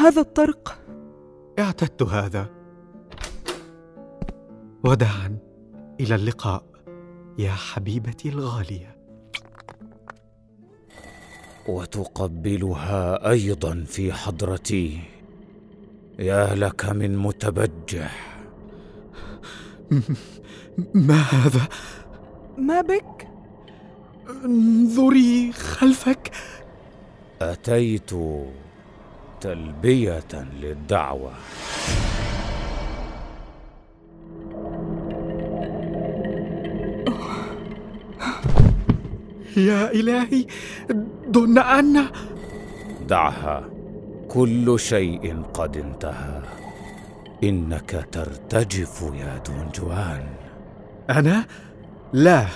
هذا الطرق؟ اعتدت هذا. وداعا إلى اللقاء يا حبيبتي الغالية. وتقبلها أيضا في حضرتي. يا لك من متبجح. ما هذا؟ ما بك؟ انظري خلفك. أتيت تلبيه للدعوة. يا إلهي دون أن. دعها. كل شيء قد انتهى. إنك ترتجف يا دون جوان. أنا؟ لا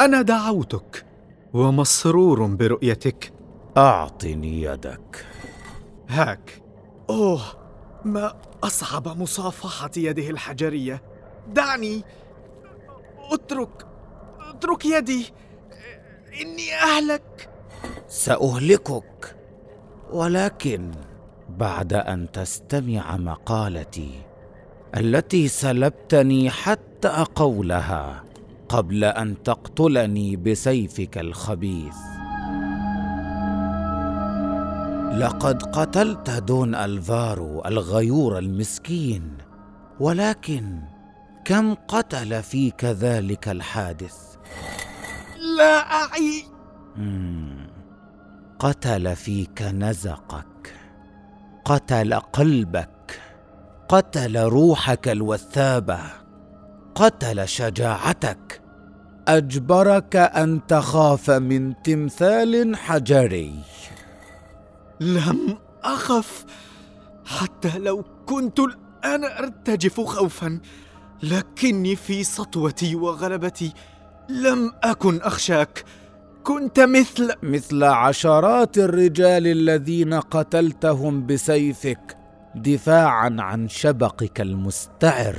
أنا دعوتك ومسرور برؤيتك. أعطني يدك. هاك. أوه ما أصعب مصافحة يده الحجرية. دعني أترك أترك يدي. إني أهلك. سأهلكك. ولكن بعد أن تستمع مقالتي التي سلبتني حتى قولها قبل أن تقتلني بسيفك الخبيث. لقد قتلت دون الفارو الغيور المسكين ولكن كم قتل فيك ذلك الحادث؟ لا أعي. قتل فيك نزقك قتل قلبك قتل روحك الوثابة قتل شجاعتك. أجبرك أن تخاف من تمثال حجري. لم أخف. حتى لو كنت الآن أرتجف خوفا لكني في سطوتي وغلبتي لم أكن أخشاك. كنت مثل مثل عشرات الرجال الذين قتلتهم بسيفك دفاعا عن شبقك المستعر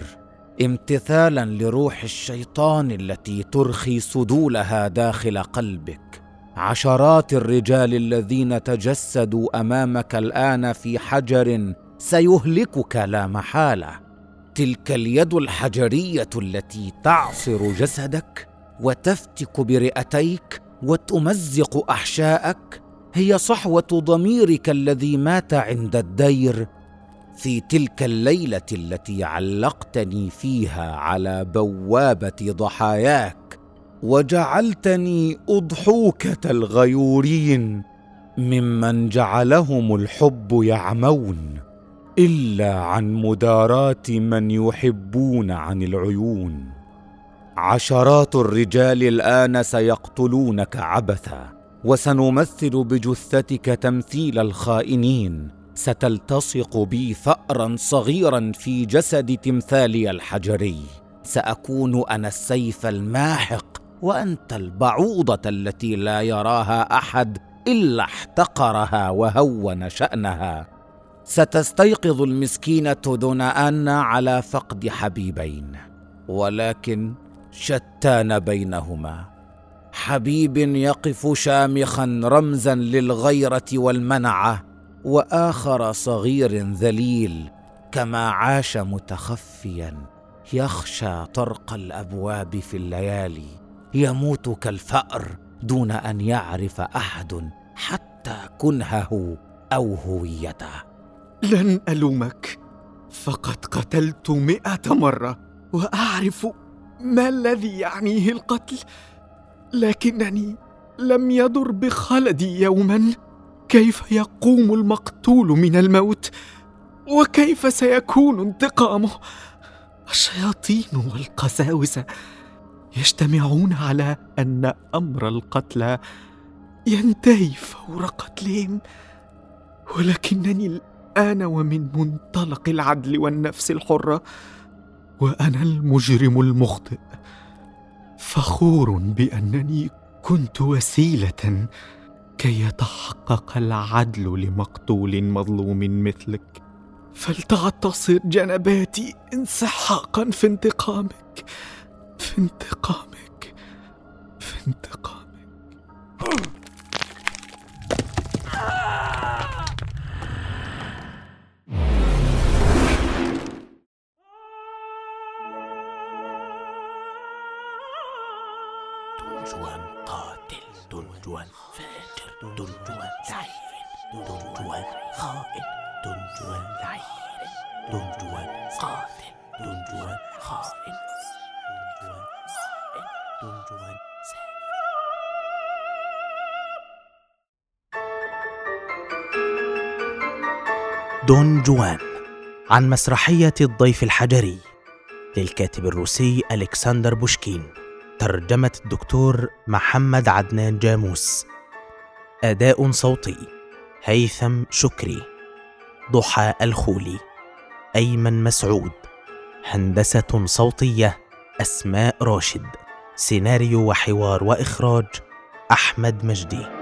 امتثالا لروح الشيطان التي ترخي سدولها داخل قلبك. عشرات الرجال الذين تجسدوا أمامك الآن في حجر سيهلكك لا محالة. تلك اليد الحجرية التي تعصر جسدك وتفتك برئتيك وتمزق أحشاءك هي صحوة ضميرك الذي مات عند الدير. في تلك الليلة التي علقتني فيها على بوابة ضحاياك وجعلتني أضحوكة الغيورين ممن جعلهم الحب يعمون إلا عن مداراه من يحبون عن العيون. عشرات الرجال الآن سيقتلونك عبثا وسنمثل بجثتك تمثيل الخائنين. ستلتصق بي ثارا صغيرا في جسد تمثالي الحجري. سأكون أنا السيف الماحق وأنت البعوضة التي لا يراها أحد إلا احتقرها وهون شأنها. ستستيقظ المسكينة دون أن على فقد حبيبين ولكن شتان بينهما. حبيب يقف شامخا رمزا للغيرة والمنعة وآخر صغير ذليل كما عاش متخفيا يخشى طرق الأبواب في الليالي. يموت كالفأر دون أن يعرف أحد حتى كنهه أو هويته. لن ألومك. فقد قتلت مئة مرة وأعرف ما الذي يعنيه القتل لكنني لم يضر بخلدي يوما. كيف يقوم المقتول من الموت؟ وكيف سيكون انتقامه؟ الشياطين والقساوسة. يجتمعون على أن أمر القتلى ينتهي فور قتلهم. ولكنني الآن ومن منطلق العدل والنفس الحرة وأنا المجرم المخطئ. فخور بأنني كنت وسيلة كي يتحقق العدل لمقتول مظلوم مثلك. فلتعتصر جنباتي انسحاقا في انتقامك. في انتقامك. في انتقامك. دونجوان قاتل دونجوان فاجر دونجوان زعيم دونجوان خائن دونجوان زعيم دونجوان قاتل دونجوان خائن. دون دون جوان عن مسرحية الضيف الحجري للكاتب الروسي ألكسندر بوشكين ترجمة الدكتور محمد عدنان جاموس. أداء صوتي هيثم شكري. ضحى الخولي أيمن مسعود. هندسة صوتية أسماء راشد. سيناريو وحوار وإخراج أحمد مجدي.